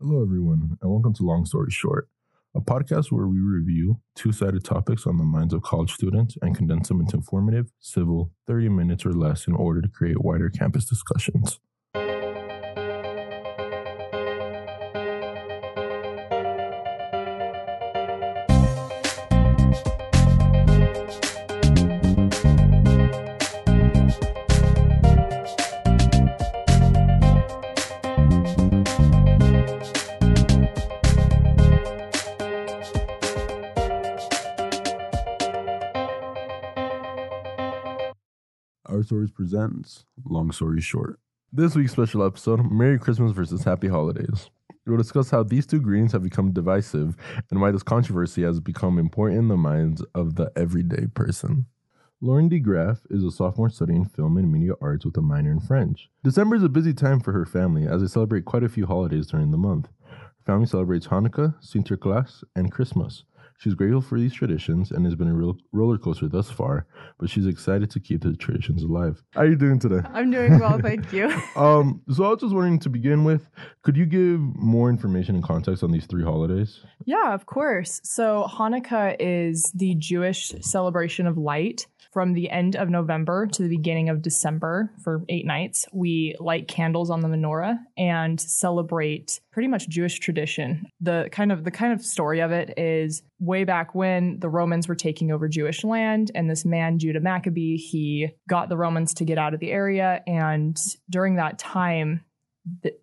Hello, everyone, and welcome to Long Story Short, a podcast where we review two sided topics on the minds of college students and condense them into informative, civil, 30 minutes or less in order to create wider campus discussions. Presents Long Story Short. This week's special episode Merry Christmas versus Happy Holidays. We'll discuss how these two greetings have become divisive and why this controversy has become important in the minds of the everyday person. Loren DeGraaff is a sophomore studying film and media arts with a minor in French. December is a busy time for her family as they celebrate quite a few holidays during the month. Her family celebrates Hanukkah, Sinterklaas, and Christmas. She's grateful for these traditions and has been a real roller coaster thus far, but she's excited to keep the traditions alive. How are you doing today? I'm doing well, thank you. Um, so I was just wondering to begin with, could you give more information and context on these three holidays? yeah, of course. So Hanukkah is the Jewish celebration of light. From the end of November to the beginning of December for eight nights, we light candles on the menorah and celebrate pretty much Jewish tradition. The kind of the kind of story of it is way back when the Romans were taking over Jewish land, and this man Judah Maccabee he got the Romans to get out of the area, and during that time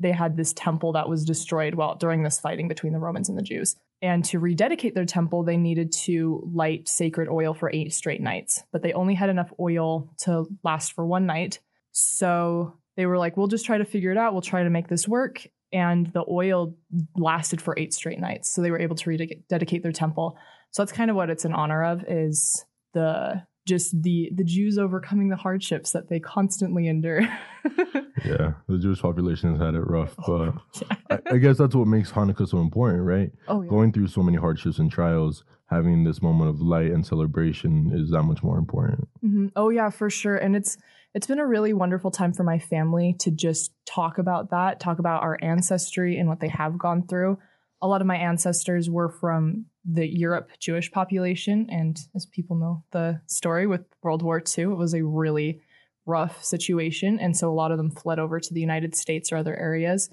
they had this temple that was destroyed well during this fighting between the Romans and the Jews. And to rededicate their temple, they needed to light sacred oil for eight straight nights. But they only had enough oil to last for one night. So they were like, we'll just try to figure it out. We'll try to make this work. And the oil lasted for eight straight nights. So they were able to rededicate their temple. So that's kind of what it's in honor of is the just the the Jews overcoming the hardships that they constantly endure. Yeah, the Jewish population has had it rough, but Yeah. I, I guess that's what makes Hanukkah so important, right? oh yeah. Going through so many hardships and trials, having this moment of light and celebration is that much more important. hmm Oh yeah, for sure. And it's it's been a really wonderful time for my family to just talk about that, talk about our ancestry and what they have gone through. A lot of my ancestors were from the Europe Jewish population, and as people know the story with World War II, it was a really rough situation, and so a lot of them fled over to the United States or other areas.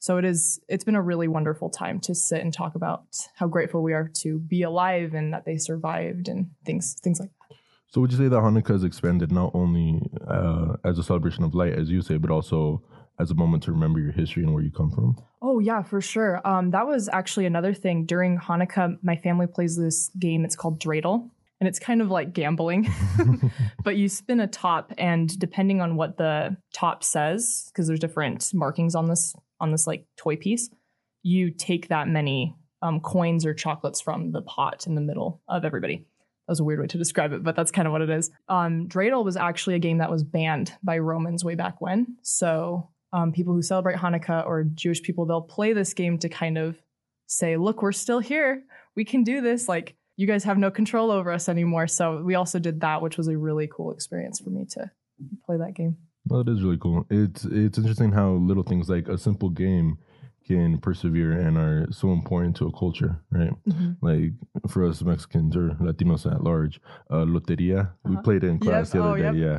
So it is it's been a really wonderful time to sit and talk about how grateful we are to be alive and that they survived and things things like that. So, would you say that Hanukkah has expanded not only uh, as a celebration of light, as you say, but also as a moment to remember your history and where you come from? Oh yeah, for sure. Um, that was actually another thing during Hanukkah. My family plays this game. It's called Dreidel, and it's kind of like gambling, but you spin a top, and depending on what the top says, because there's different markings on this on this like toy piece, you take that many um, coins or chocolates from the pot in the middle of everybody. That was a weird way to describe it, but that's kind of what it is. Um, Dreidel was actually a game that was banned by Romans way back when. So um, people who celebrate Hanukkah or Jewish people, they'll play this game to kind of say, look, we're still here. We can do this. Like, you guys have no control over us anymore. So we also did that, which was a really cool experience for me to play that game. Well, it is really cool. It's it's interesting how little things like a simple game can persevere and are so important to a culture, right? Like for us Mexicans or Latinos at large, uh, loteria. We Uh-huh. played it in class Yes, the other oh, day. Yeah,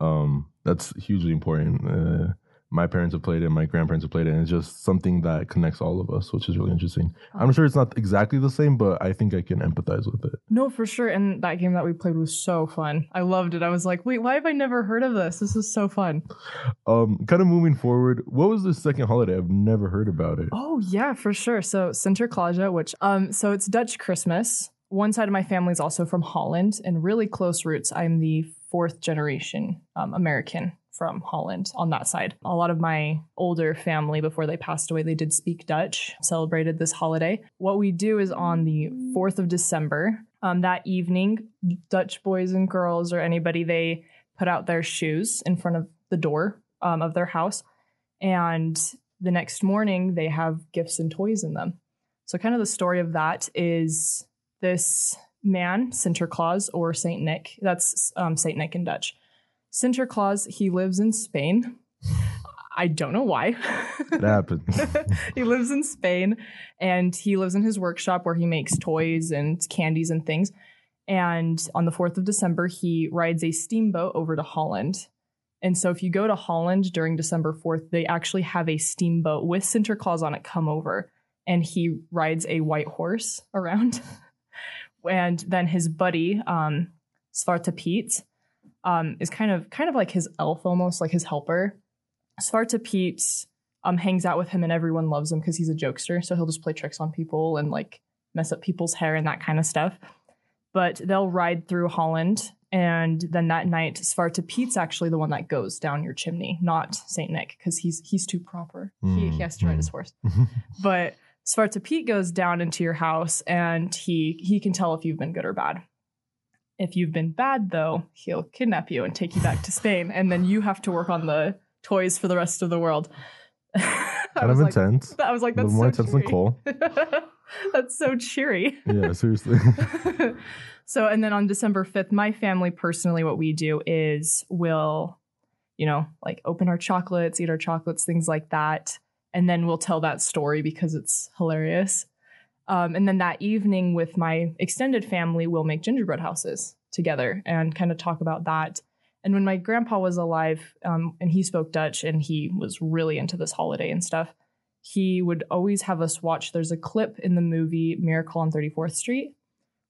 um, that's hugely important. Uh, my parents have played it. My grandparents have played it. And it's just something that connects all of us, which is really interesting. I'm sure it's not exactly the same, but I think I can empathize with it. No, for sure. And that game that we played was so fun. I loved it. I was like, wait, why have I never heard of this? This is so fun. Um, kind of moving forward, what was the second holiday? I've never heard about it. Oh yeah, for sure. So Sinterklaas, which um, so it's Dutch Christmas. One side of my family is also from Holland, and really close roots. I'm the fourth generation um, American from Holland on that side. A lot of my older family, before they passed away, they did speak Dutch, celebrated this holiday. What we do is on the 4th of December, um, that evening, Dutch boys and girls or anybody, they put out their shoes in front of the door um, of their house. And the next morning, they have gifts and toys in them. So, kind of the story of that is this man, Sinterklaas or Saint Nick. That's um, Saint Nick in Dutch. Sinterklaas, he lives in Spain. I don't know why. It happens. he lives in Spain and he lives in his workshop where he makes toys and candies and things. And on the 4th of December, he rides a steamboat over to Holland. And so if you go to Holland during December 4th, they actually have a steamboat with Sinterklaas on it come over. And he rides a white horse around. and then his buddy, um, Piet, um, is kind of kind of like his elf almost, like his helper. Zwarte Piet um, hangs out with him and everyone loves him because he's a jokester. So he'll just play tricks on people and like mess up people's hair and that kind of stuff. But they'll ride through Holland. And then that night, Zwarte Piet's actually the one that goes down your chimney, not Saint Nick, because he's he's too proper. He, he has to ride his horse. but Zwarte Piet goes down into your house and he he can tell if you've been good or bad. If you've been bad though, he'll kidnap you and take you back to Spain and then you have to work on the toys for the rest of the world. Kind of like, intense. I was like, a that's little more so intense than cheery. Cole. that's so cheery. Yeah, seriously. so, and then on December 5th, my family personally, what we do is we'll, you know, like open our chocolates, eat our chocolates, things like that. And then we'll tell that story because it's hilarious. Um, and then that evening with my extended family, we'll make gingerbread houses together and kind of talk about that. And when my grandpa was alive, um, and he spoke Dutch and he was really into this holiday and stuff, he would always have us watch. There's a clip in the movie Miracle on 34th Street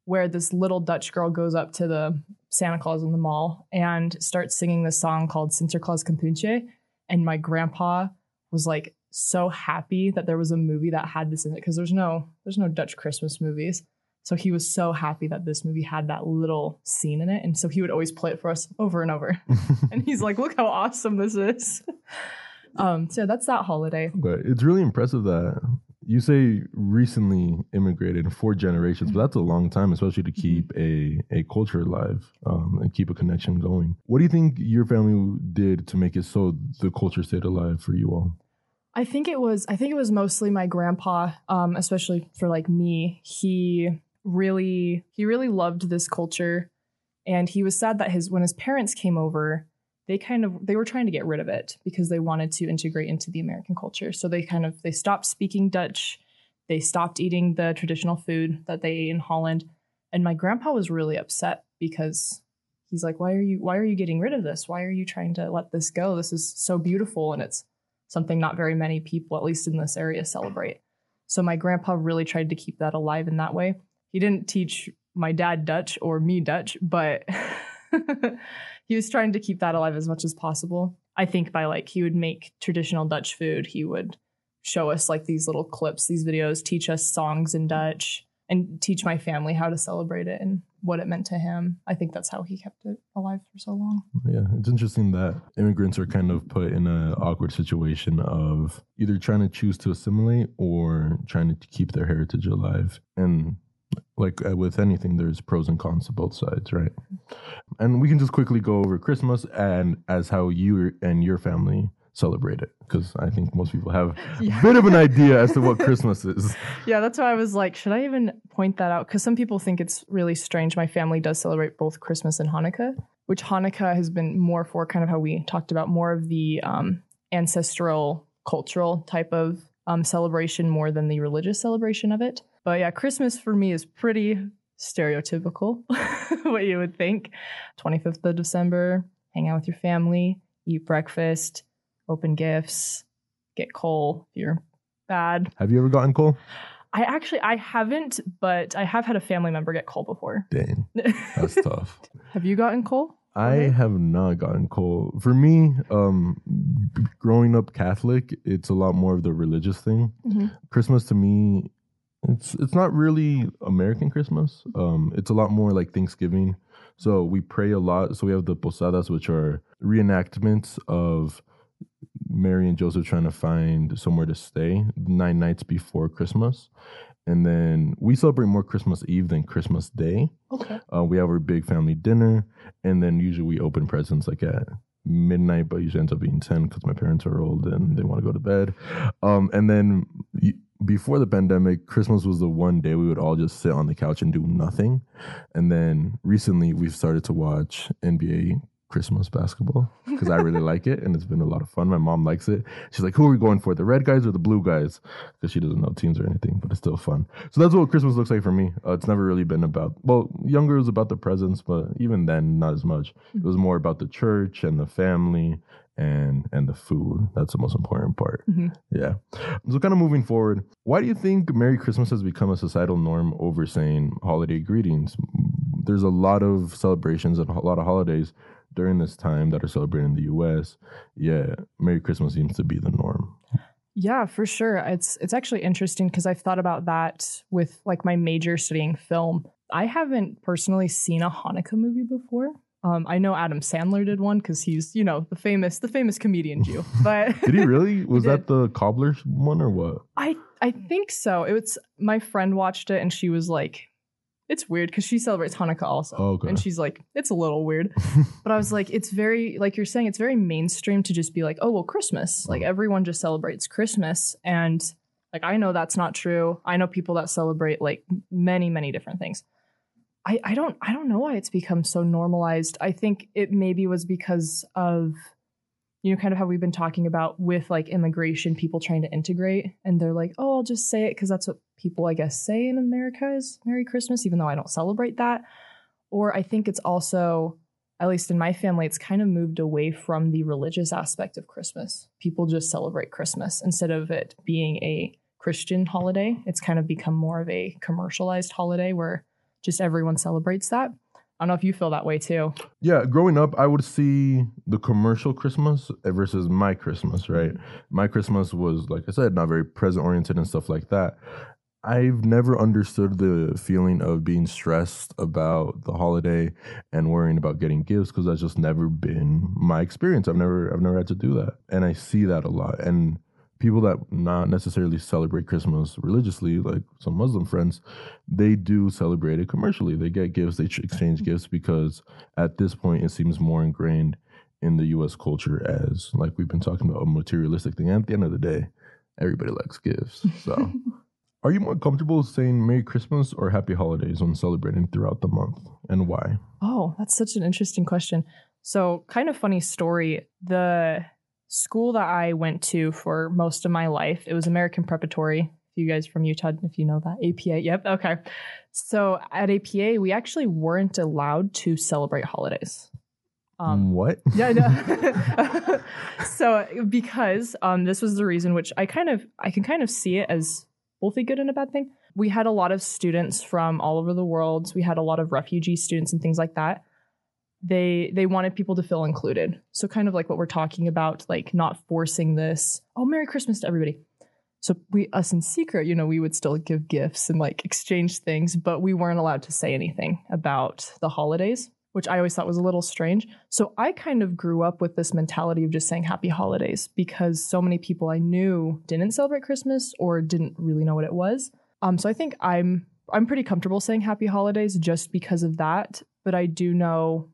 where this little Dutch girl goes up to the Santa Claus in the mall and starts singing this song called Sinterklaas Kapoentje. And my grandpa was like so happy that there was a movie that had this in it because there's no there's no Dutch Christmas movies. So he was so happy that this movie had that little scene in it. And so he would always play it for us over and over. and he's like, look how awesome this is. um, so that's that holiday. but it's really impressive that you say recently immigrated four generations, but that's a long time, especially to keep a, a culture alive um, and keep a connection going. What do you think your family did to make it so the culture stayed alive for you all? I think it was I think it was mostly my grandpa, um, especially for like me. He really he really loved this culture and he was sad that his when his parents came over, they kind of they were trying to get rid of it because they wanted to integrate into the American culture. So they kind of they stopped speaking Dutch, they stopped eating the traditional food that they ate in Holland. And my grandpa was really upset because he's like, Why are you why are you getting rid of this? Why are you trying to let this go? This is so beautiful and it's something not very many people, at least in this area, celebrate. So my grandpa really tried to keep that alive in that way. He didn't teach my dad Dutch or me Dutch, but he was trying to keep that alive as much as possible. I think by like he would make traditional Dutch food, he would show us like these little clips, these videos, teach us songs in Dutch, and teach my family how to celebrate it and what it meant to him. I think that's how he kept it alive for so long. Yeah, it's interesting that immigrants are kind of put in an awkward situation of either trying to choose to assimilate or trying to keep their heritage alive. And like uh, with anything, there's pros and cons to both sides, right? And we can just quickly go over Christmas and as how you and your family celebrate it, because I think most people have Yeah. a bit of an idea as to what Christmas is. Yeah, that's why I was like, should I even point that out? Because some people think it's really strange. My family does celebrate both Christmas and Hanukkah, which Hanukkah has been more for kind of how we talked about more of the um, ancestral, cultural type of um, celebration more than the religious celebration of it. But yeah, Christmas for me is pretty stereotypical, what you would think. 25th of December, hang out with your family, eat breakfast, open gifts, get coal if you're bad. Have you ever gotten coal? I actually I haven't, but I have had a family member get coal before. Dang, that's tough. have you gotten coal? I Okay. have not gotten coal. For me, um, growing up Catholic, it's a lot more of the religious thing. Mhm. Christmas to me, it's it's not really American Christmas. Um, it's a lot more like Thanksgiving. So we pray a lot. So we have the posadas, which are reenactments of Mary and Joseph trying to find somewhere to stay nine nights before Christmas. And then we celebrate more Christmas Eve than Christmas Day. Okay. Uh, we have our big family dinner, and then usually we open presents like at midnight, but usually ends up being ten because my parents are old and they want to go to bed. Um, and then y- before the pandemic, Christmas was the one day we would all just sit on the couch and do nothing. And then recently, we've started to watch NBA Christmas basketball because I really like it and it's been a lot of fun. My mom likes it. She's like, "Who are we going for? The red guys or the blue guys?" Because she doesn't know teams or anything, but it's still fun. So that's what Christmas looks like for me. Uh, it's never really been about well, younger was about the presents, but even then, not as much. It was more about the church and the family and and the food. That's the most important part. Mhm. Yeah. So kind of moving forward, why do you think Merry Christmas has become a societal norm over saying holiday greetings? There's a lot of celebrations and a lot of holidays during this time that are celebrated in the US. Yeah, Merry Christmas seems to be the norm. Yeah, for sure. It's it's actually interesting because I've thought about that with like my major studying film. I haven't personally seen a Hanukkah movie before. Um, I know Adam Sandler did one because he's you know the famous the famous comedian Jew. But Did he really? Was did. that the cobbler's one or what? I I think so. It was my friend watched it and she was like, "It's weird" because she celebrates Hanukkah also, Oh, okay. and she's like, "It's a little weird." but I was like, "It's very like you're saying, it's very mainstream to just be like, oh well, Christmas. Uh-huh. Like everyone just celebrates Christmas, and like I know that's not true. I know people that celebrate like many many different things." I, I don't I don't know why it's become so normalized. I think it maybe was because of you know kind of how we've been talking about with like immigration people trying to integrate and they're like oh i'll just say it because that's what people i guess say in america is merry christmas even though i don't celebrate that. Or i think it's also at least in my family it's kind of moved away from the religious aspect of christmas. People just celebrate christmas instead of it being a christian holiday. It's kind of become more of a commercialized holiday where just everyone celebrates that. I don't know if you feel that way too. Yeah, growing up, I would see the commercial Christmas versus my Christmas, right? My Christmas was, like I said, not very present oriented and stuff like that. I've never understood the feeling of being stressed about the holiday and worrying about getting gifts because that's just never been my experience. I've never, I've never had to do that, and I see that a lot. And people that not necessarily celebrate Christmas religiously, like some Muslim friends, they do celebrate it commercially. They get gifts, they exchange mm-hmm. gifts because at this point it seems more ingrained in the US culture as like we've been talking about a materialistic thing. At the end of the day, everybody likes gifts. So are you more comfortable saying Merry Christmas or Happy Holidays when celebrating throughout the month? And why? Oh, that's such an interesting question. So, kind of funny story. The school that I went to for most of my life, it was American Preparatory. If you guys from Utah, if you know that, APA. Yep. Okay. So, at APA, we actually weren't allowed to celebrate holidays. Um, what? yeah, I know. so because um, this was the reason, which I kind of I can kind of see it as both a good and a bad thing. We had a lot of students from all over the world. We had a lot of refugee students and things like that. They they wanted people to feel included. So kind of like what we're talking about, like not forcing this. Oh, Merry Christmas to everybody. So we us in secret, you know, we would still give gifts and like exchange things, but we weren't allowed to say anything about the holidays which I always thought was a little strange. So I kind of grew up with this mentality of just saying happy holidays because so many people I knew didn't celebrate Christmas or didn't really know what it was. Um, so I think I'm I'm pretty comfortable saying happy holidays just because of that. But I do know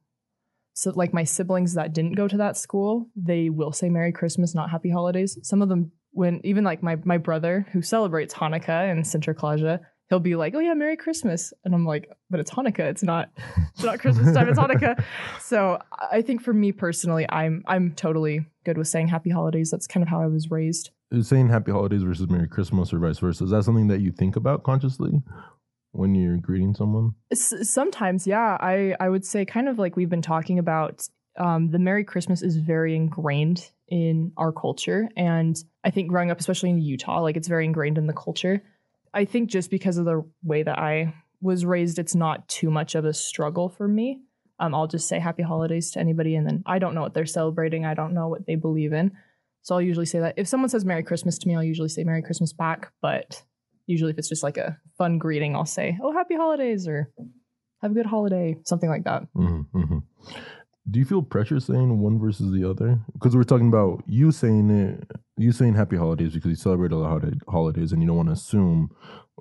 so like my siblings that didn't go to that school, they will say Merry Christmas, not Happy Holidays. Some of them when even like my my brother who celebrates Hanukkah and Sinterklaas, he'll be like, "Oh yeah, Merry Christmas," and I'm like, "But it's Hanukkah. It's not. It's not Christmas time. It's Hanukkah." So I think for me personally, I'm I'm totally good with saying Happy Holidays. That's kind of how I was raised. Is saying Happy Holidays versus Merry Christmas or vice versa? Is that something that you think about consciously when you're greeting someone? S- sometimes, yeah, I I would say kind of like we've been talking about. Um, the Merry Christmas is very ingrained in our culture, and I think growing up, especially in Utah, like it's very ingrained in the culture. I think just because of the way that I was raised, it's not too much of a struggle for me. Um, I'll just say happy holidays to anybody, and then I don't know what they're celebrating. I don't know what they believe in. So I'll usually say that. If someone says Merry Christmas to me, I'll usually say Merry Christmas back. But usually, if it's just like a fun greeting, I'll say, Oh, happy holidays, or have a good holiday, something like that. Mm-hmm, mm-hmm. Do you feel pressure saying one versus the other? Because we're talking about you saying it, you saying happy holidays because you celebrate a lot of holidays and you don't want to assume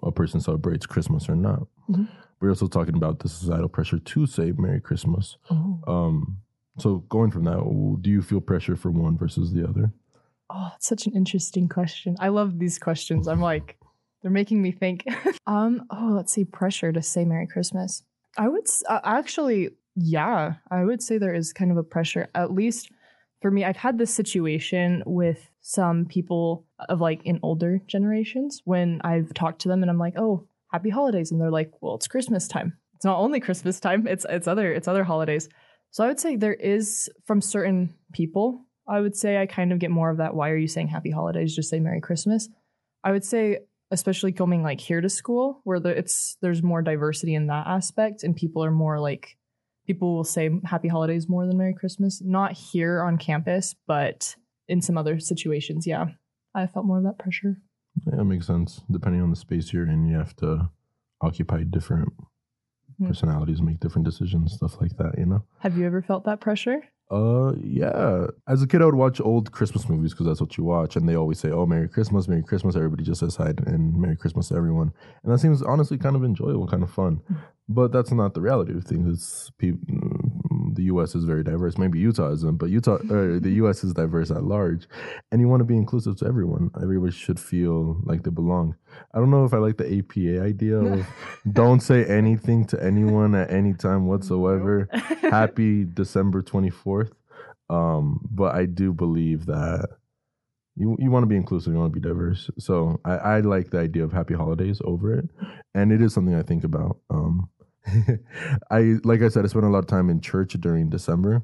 a person celebrates Christmas or not. Mhm. We're also talking about the societal pressure to say Merry Christmas. Oh, Um, so going from that, do you feel pressure for one versus the other? oh that's such an interesting question. I love these questions. I'm like, they're making me think. um, oh, let's see, pressure to say Merry Christmas. I would uh, actually Yeah, I would say there is kind of a pressure. At least for me, I've had this situation with some people of like in older generations when I've talked to them and I'm like, "Oh, happy holidays." And they're like, "Well, it's Christmas time." It's not only Christmas time, it's it's other it's other holidays. So I would say there is from certain people, I would say I kind of get more of that why are you saying happy holidays? Just say Merry Christmas. I would say especially coming like here to school where the, it's there's more diversity in that aspect and people are more like people will say happy holidays more than merry christmas not here on campus but in some other situations yeah i felt more of that pressure Yeah, that makes sense. Depending on the space you're in, you have to occupy different Hmm. personalities, make different decisions, stuff like that, you know? have you ever felt that pressure Uh, yeah. As a kid, I would watch old Christmas movies because that's what you watch, and they always say, "Oh, Merry Christmas, Merry Christmas." Everybody just says hi and Merry Christmas to everyone, and that seems honestly kind of enjoyable, kind of fun. But that's not the reality of things. It's peop the U.S. is very diverse. Maybe Utah isn't, but Utah, or the U.S. is diverse at large, and you want to be inclusive to everyone. Everybody should feel like they belong. I don't know if I like the APA idea of don't say anything to anyone at any time whatsoever happy December 24th. Um, but I do believe that you you want to be inclusive, you want to be diverse. So I, I like the idea of happy holidays over it. And it is something I think about. Um I like I said, I spend a lot of time in church during December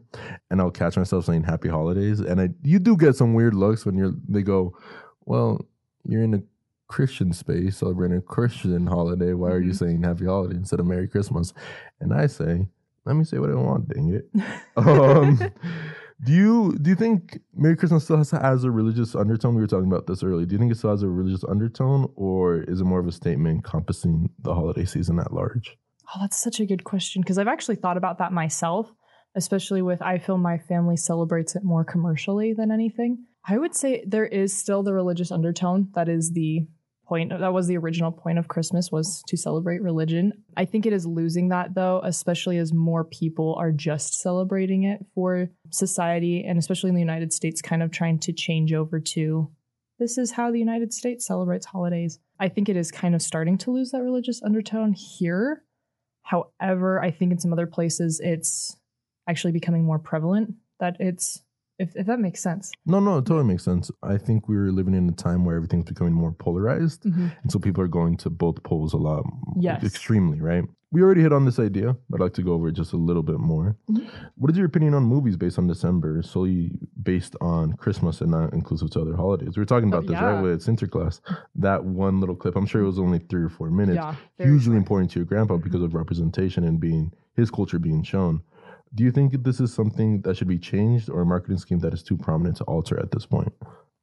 and I'll catch myself saying happy holidays. And I you do get some weird looks when you're they go, Well, you're in a Christian space celebrating a Christian holiday. Why are you Mhm. saying happy holiday instead of Merry Christmas? And I say, let me say what I want, dang it. Um, do you do you think Merry Christmas still has, has a religious undertone? We were talking about this earlier. Do you think it still has a religious undertone, or is it more of a statement encompassing the holiday season at large? Oh, that's such a good question because I've actually thought about that myself, especially with I feel my family celebrates it more commercially than anything. I would say there is still the religious undertone. That is the point. That was the original point of Christmas was to celebrate religion. I think it is losing that though, especially as more people are just celebrating it for society and especially in the United States kind of trying to change over to this is how the United States celebrates holidays. I think it is kind of starting to lose that religious undertone here. However, I think in some other places it's actually becoming more prevalent that it's if, if that makes sense. No, no, it totally makes sense. I think we're living in a time where everything's becoming more polarized, mm-hmm. and so people are going to both poles a lot, Yes. extremely, right? We already hit on this idea, I'd like to go over it just a little bit more. Mhm. What is your opinion on movies based on December, solely based on Christmas and not inclusive to other holidays? We were talking about Oh, this, yeah. right, with Sinterklaas. That one little clip, I'm sure it was only three or four minutes. Yeah. hugely important to your grandpa because of representation and being his culture being shown. Do you think this is something that should be changed or a marketing scheme that is too prominent to alter at this point?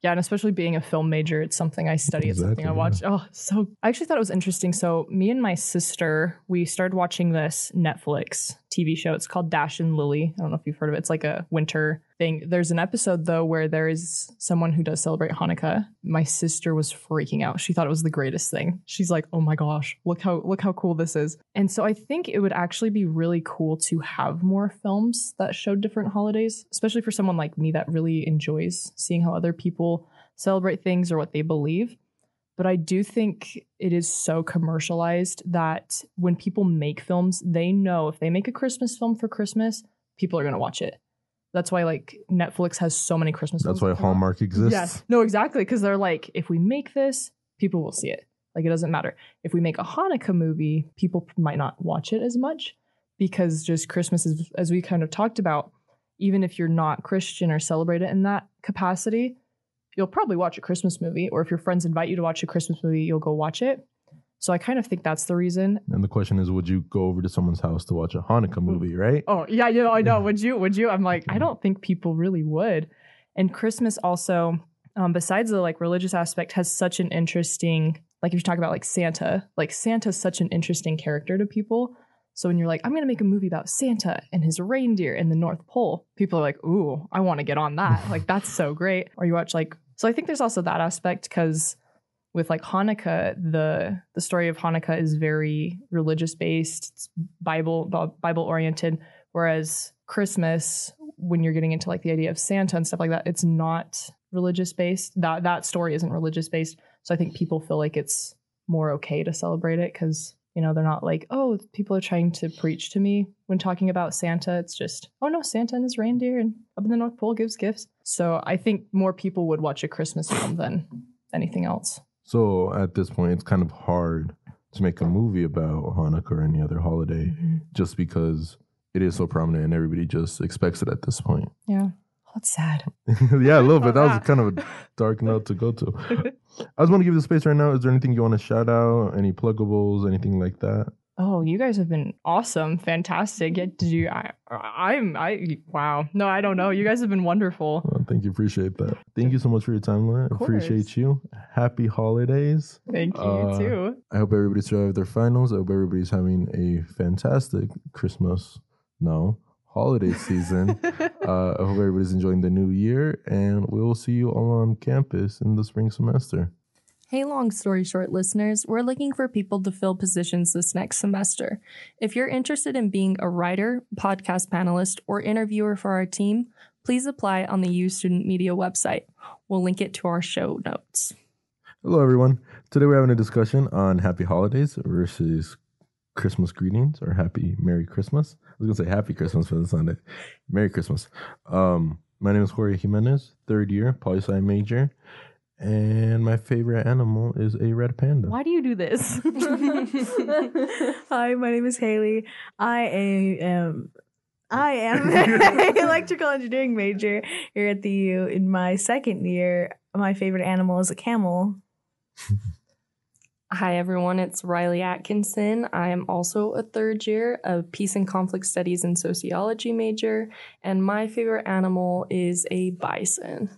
Yeah, and especially being a film major, it's something I study. It's something I watch. Oh, so I actually thought it was interesting. So me and my sister, we started watching this Netflix TV show. It's called Dash and Lily. I don't know if you've heard of it. It's like a winter thing. There's an episode though where there is someone who does celebrate Hanukkah. My sister was freaking out. She thought it was the greatest thing. She's like, "Oh my gosh, look how look how cool this is." And so I think it would actually be really cool to have more films that show different holidays, especially for someone like me that really enjoys seeing how other people celebrate things or what they believe. But I do think it is so commercialized that when people make films, they know if they make a Christmas film for Christmas, people are going to watch it. That's why like Netflix has so many Christmas movies. That's why come out. Hallmark exists. Yes. No, exactly. Because they're like, if we make this, people will see it. Like, it doesn't matter. If we make a Hanukkah movie, people might not watch it as much because just Christmas is, as we kind of talked about, even if you're not Christian or celebrate it in that capacity, you'll probably watch a Christmas movie. Or if your friends invite you to watch a Christmas movie, you'll go watch it. So I kind of think that's the reason. And the question is, would you go over to someone's house to watch a Hanukkah movie, right? Oh, yeah, you know, I know. Would you? Would you? I'm like, I don't think people really would. And Christmas also, um, besides the like religious aspect, has such an interesting, like if you talk about like Santa, like Santa's such an interesting character to people. So when you're like, I'm gonna make a movie about Santa and his reindeer in the North Pole, people are like, ooh, I want to get on that. like that's so great. Or you watch like, so I think there's also that aspect because with like Hanukkah, the the story of Hanukkah is very religious based, it's Bible uh, Bible oriented, whereas Christmas, when you're getting into like the idea of Santa and stuff like that, it's not religious based. That that story isn't religious based. So I think people feel like it's more okay to celebrate it because You know, they're not like, oh, people are trying to preach to me when talking about Santa. It's just, oh no, Santa and his reindeer and up in the North Pole gives gifts. So I think more people would watch a Christmas film than anything else. So at this point, it's kind of hard to make a movie about Hanukkah or any other holiday Mm-hmm. just because it is so prominent and everybody just expects it at this point. Yeah. Oh, that's sad. yeah, a little bit. That was kind of a dark note to go to. I just want to give you the space right now. Is there anything you want to shout out? Any pluggables? Anything like that? Oh, you guys have been awesome, fantastic. Yeah, did you? I, I'm. I. Wow. No, I don't know. You guys have been wonderful. Oh, thank you. Appreciate that. Thank you so much for your time, Loren. Appreciate you. Happy holidays. Thank you Uh, too. I hope everybody survived their finals. I hope everybody's having a fantastic Christmas, no, holiday season. uh, I hope everybody's enjoying the new year, and we will see you all on campus in the spring semester. Hey, long story short, listeners, we're looking for people to fill positions this next semester. If you're interested in being a writer, podcast panelist, or interviewer for our team, please apply on the U Student Media website. We'll link it to our show notes. Hello, everyone. Today we're having a discussion on Happy Holidays versus Christmas greetings or Happy Merry Christmas. I was gonna say Happy Christmas for the Sunday. Merry Christmas. Um, my name is Jorge Jimenez, third year, poli sci major, and my favorite animal is a red panda. Why do you do this? Hi, my name is Haley. I am I am an electrical engineering major here at the U. In my second year, my favorite animal is a camel. Hi, everyone. It's Riley Atkinson. I am also a third year, of peace and conflict studies and sociology major, and my favorite animal is a bison.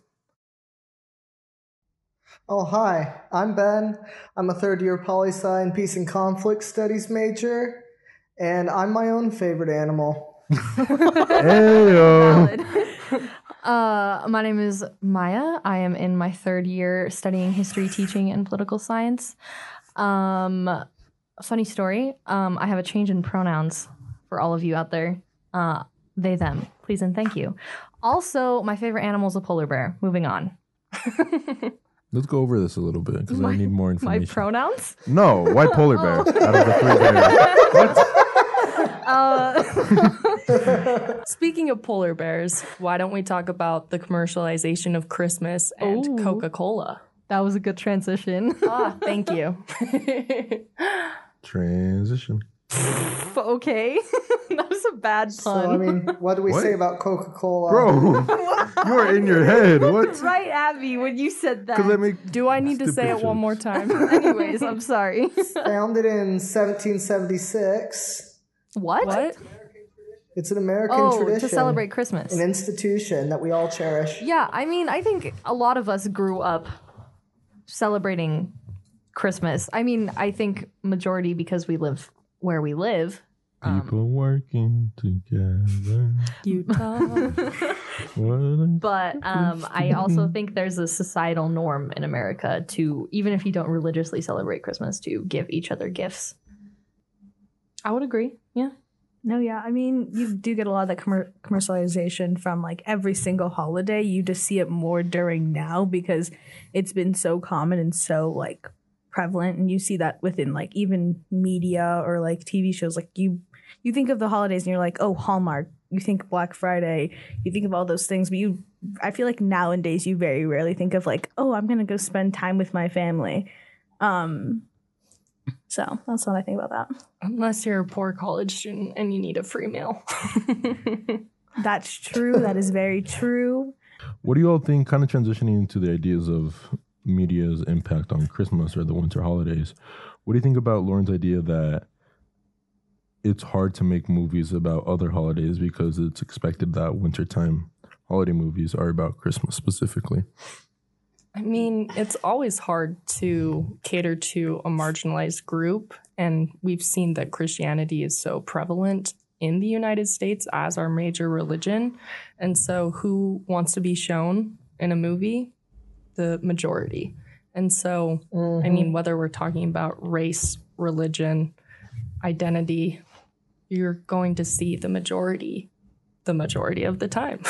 Oh, hi. I'm Ben. I'm a third year poli sci and peace and conflict studies major, and I'm my own favorite animal. Heyo. Uh, my name is Maya. I am in my third year studying history, teaching, and political science. Um, funny story. Um, I have a change in pronouns for all of you out there. Uh, they, them. Please and thank you. Also, my favorite animal is a polar bear. Moving on. Let's go over this a little bit because I need more information. My information. pronouns? no, white polar bear out of the three bears. Uh, Speaking of polar bears, why don't we talk about the commercialization of Christmas and Ooh. Coca Cola? that was a good transition. Ah, thank you. Transition. Okay. that was a bad So, I mean, what do we What? say about Coca Cola? Bro, you are in your head. What? right Abby, when you said that. Because I Do I need to say it one more time? Anyways, I'm sorry. Founded in 1776. what? what? It's an American Oh, tradition. to celebrate Christmas. An institution that we all cherish. Yeah, I mean, I think a lot of us grew up celebrating Christmas. I mean, I think majority because we live where we live. people working together. Utah. But um, I also think there's a societal norm in America to, even if you don't religiously celebrate Christmas, to give each other gifts. I would agree. Yeah. No, yeah. I mean, you do get a lot of that commer- commercialization from like every single holiday. You just see it more during now because it's been so common and so like prevalent. And you see that within like even media or like TV shows. Like you, you think of the holidays and you're like, oh, Hallmark. You think Black Friday. You think of all those things, but you, I feel like nowadays you very rarely think of like, oh, I'm gonna go spend time with my family. Um, so that's what I think about that. Unless you're a poor college student and you need a free meal. That's true. That is very true. What do you all think, kind of transitioning into the ideas of media's impact on Christmas or the winter holidays? What do you think about Loren's idea that it's hard to make movies about other holidays because it's expected that wintertime holiday movies are about Christmas specifically? I mean, it's always hard to cater to a marginalized group. And we've seen that Christianity is so prevalent in the United States as our major religion. And so, who wants to be shown in a movie? The majority. And so, I mean, mm-hmm. whether we're talking about race, religion, identity, you're going to see the majority the majority of the time.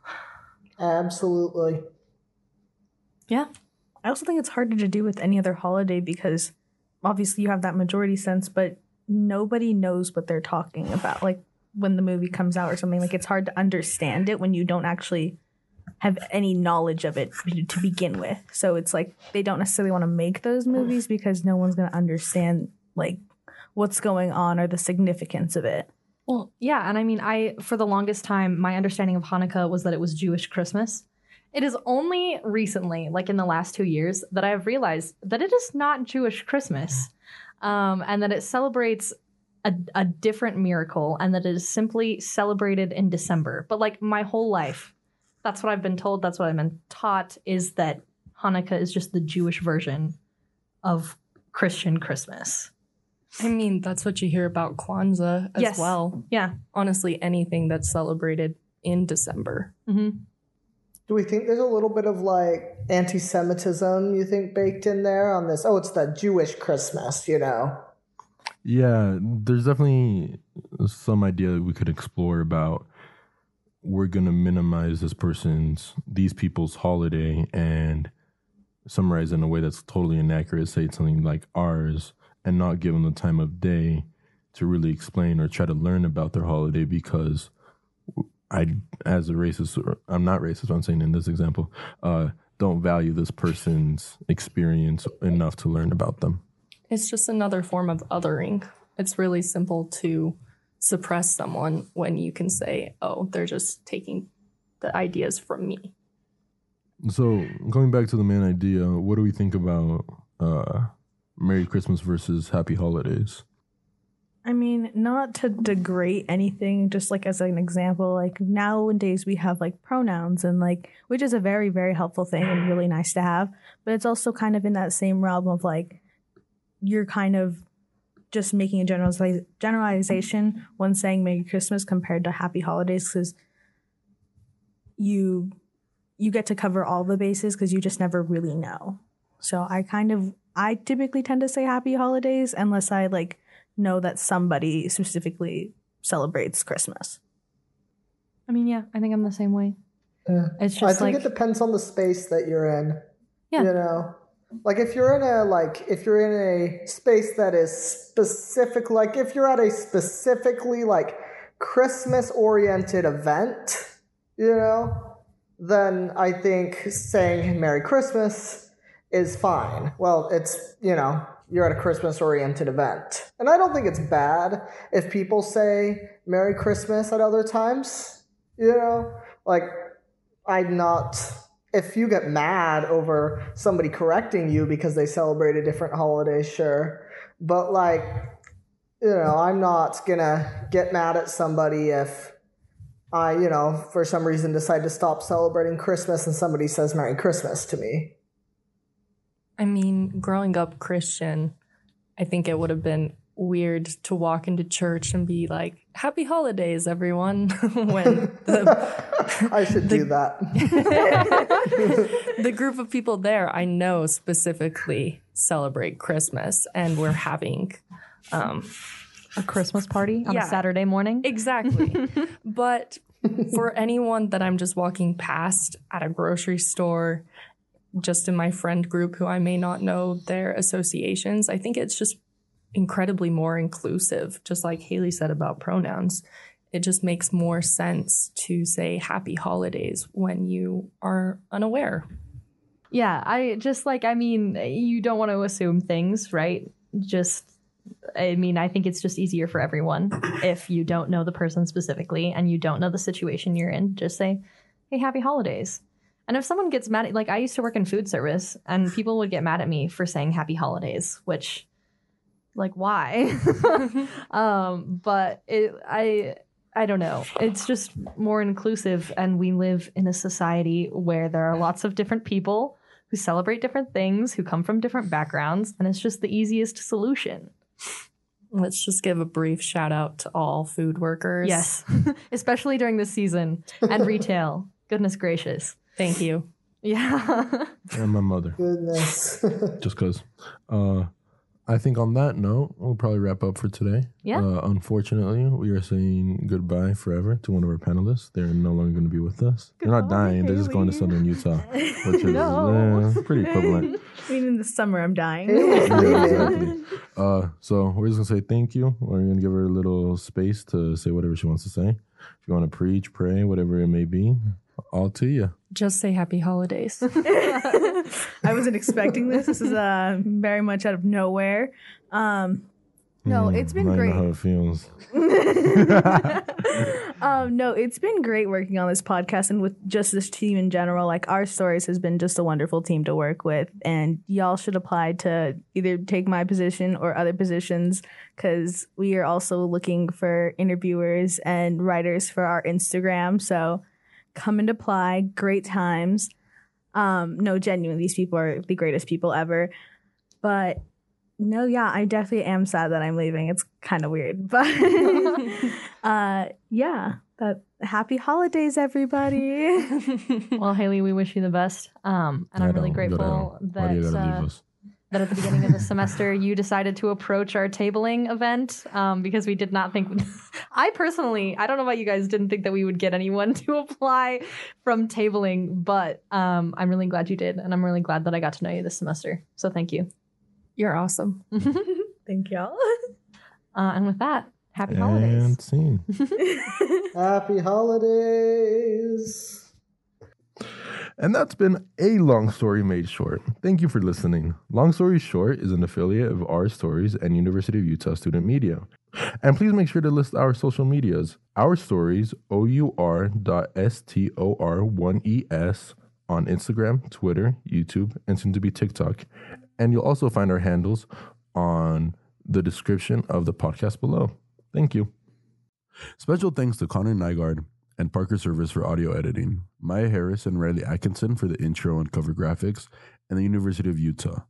Absolutely. Yeah. I also think it's harder to do with any other holiday because obviously you have that majority sense, but nobody knows what they're talking about. Like when the movie comes out or something, like it's hard to understand it when you don't actually have any knowledge of it to begin with. So it's like they don't necessarily want to make those movies because no one's going to understand like what's going on or the significance of it. Well, yeah, and I mean, I for the longest time, my understanding of Hanukkah was that it was Jewish Christmas. It is only recently, like in the last two years, that I have realized that it is not Jewish Christmas, um, and that it celebrates a, a different miracle, and that it is simply celebrated in December. But like my whole life, that's what I've been told. That's what I've been taught is that Hanukkah is just the Jewish version of Christian Christmas. I mean, that's what you hear about Kwanzaa as Yes. well. Yeah. Honestly, anything that's celebrated in December. hmm Do we think there's a little bit of like anti Semitism, you think, baked in there on this? Oh, it's the Jewish Christmas, you know? Yeah, there's definitely some idea that we could explore about we're going to minimize this person's, these people's holiday and summarize in a way that's totally inaccurate, say something like ours, and not give them the time of day to really explain or try to learn about their holiday because I, as a racist, I'm not racist, I'm saying in this example, uh, don't value this person's experience enough to learn about them. It's just another form of othering. It's really simple to suppress someone when you can say, oh, they're just taking the ideas from me. So going back to the main idea, what do we think about uh, Merry Christmas versus Happy Holidays? I mean, not to degrade anything, just like as an example, like nowadays we have like pronouns and like, which is a very, very helpful thing and really nice to have. But it's also kind of in that same realm of like, you're kind of just making a generaliza- generalization when saying Merry Christmas compared to Happy Holidays because you you get to cover all the bases because you just never really know. So I kind of I typically tend to say Happy Holidays unless I like know that somebody specifically celebrates Christmas. I mean, yeah, I think I'm the same way. Yeah. It's I think like it depends on the space that you're in. Yeah. You know? Like if you're in a like if you're in a space that is specific like if you're at a specifically like Christmas oriented event, you know, then I think saying Merry Christmas is fine. Well, it's, you know, you're at a Christmas oriented event. And I don't think it's bad if people say Merry Christmas at other times, you know? Like I'm not if you get mad over somebody correcting you because they celebrate a different holiday, sure. But like, you know, I'm not gonna get mad at somebody if I, you know, for some reason decide to stop celebrating Christmas and somebody says Merry Christmas to me. I mean, growing up Christian, I think it would have been weird to walk into church and be like, Happy holidays, everyone. when the, I should do that. the group of people there I know specifically celebrate Christmas and we're having um, a Christmas party on Yeah. a Saturday morning. Exactly. but for anyone that I'm just walking past at a grocery store, just in my friend group who I may not know their associations, I think it's just incredibly more inclusive, just like Haley said about pronouns. It just makes more sense to say happy holidays when you are unaware. Yeah, I just like I mean, you don't want to assume things, right? Just I mean, I think it's just easier for everyone if you don't know the person specifically and you don't know the situation you're in, just say, "Hey, happy holidays." And if someone gets mad at like I used to work in food service and people would get mad at me for saying happy holidays, which like why? um, but it I I don't know. It's just more inclusive, and we live in a society where there are lots of different people who celebrate different things, who come from different backgrounds, and it's just the easiest solution. Let's just give a brief shout out to all food workers. Yes, especially during this season and retail. Goodness gracious. Thank you. Yeah. And my mother, Goodness. just because. Uh, I think on that note, we'll probably wrap up for today. Yeah. Uh, unfortunately, we are saying goodbye forever to one of our panelists. They're no longer going to be with us. They're not Goodbye, dying. They're just going to Haley. Southern Utah, which is No. eh, pretty equivalent. I mean, in the summer, I'm dying. Yeah, exactly. Uh, so we're just gonna say thank you. We're gonna give her a little space to say whatever she wants to say. If you want to preach, pray, whatever it may be, all to you. Just say happy holidays. I wasn't expecting this. This is uh, very much out of nowhere. Um, no, Hmm, it's been now you great. know how it feels. um, no, it's been great working on this podcast and with just this team in general. Like our stories has been just a wonderful team to work with, and y'all should apply to either take my position or other positions because we are also looking for interviewers and writers for our Instagram. So come and apply. Great times. Um, no, genuinely, these people are the greatest people ever. But no, yeah, I definitely am sad that I'm leaving. It's kind of weird, but uh, yeah. But happy holidays, everybody. Well, Haley, we wish you the best. Um, and I'm really know, go to grateful that do you gotta uh, leave us? That at the beginning of the semester you decided to approach our tabling event um, because we did not think i personally i don't know about you guys didn't think that we would get anyone to apply from tabling but um, i'm really glad you did and i'm really glad that i got to know you this semester so thank you You're awesome. Thank y'all. uh, and with that happy holidays And scene. Happy holidays. And that's been a long story made short. Thank you for listening. Long Story Short is an affiliate of Our Stories and University of Utah Student Media. And please make sure to list our social medias. Our Stories, O-U-R dot S-T-O-R 1-E-S on Instagram, Twitter, YouTube, and soon to be TikTok. And you'll also find our handles on the description of the podcast below. Thank you. Special thanks to Connor Nygaard and Parker Service for audio editing, Maya Harris and Riley Atkinson for the intro and cover graphics, and the University of Utah.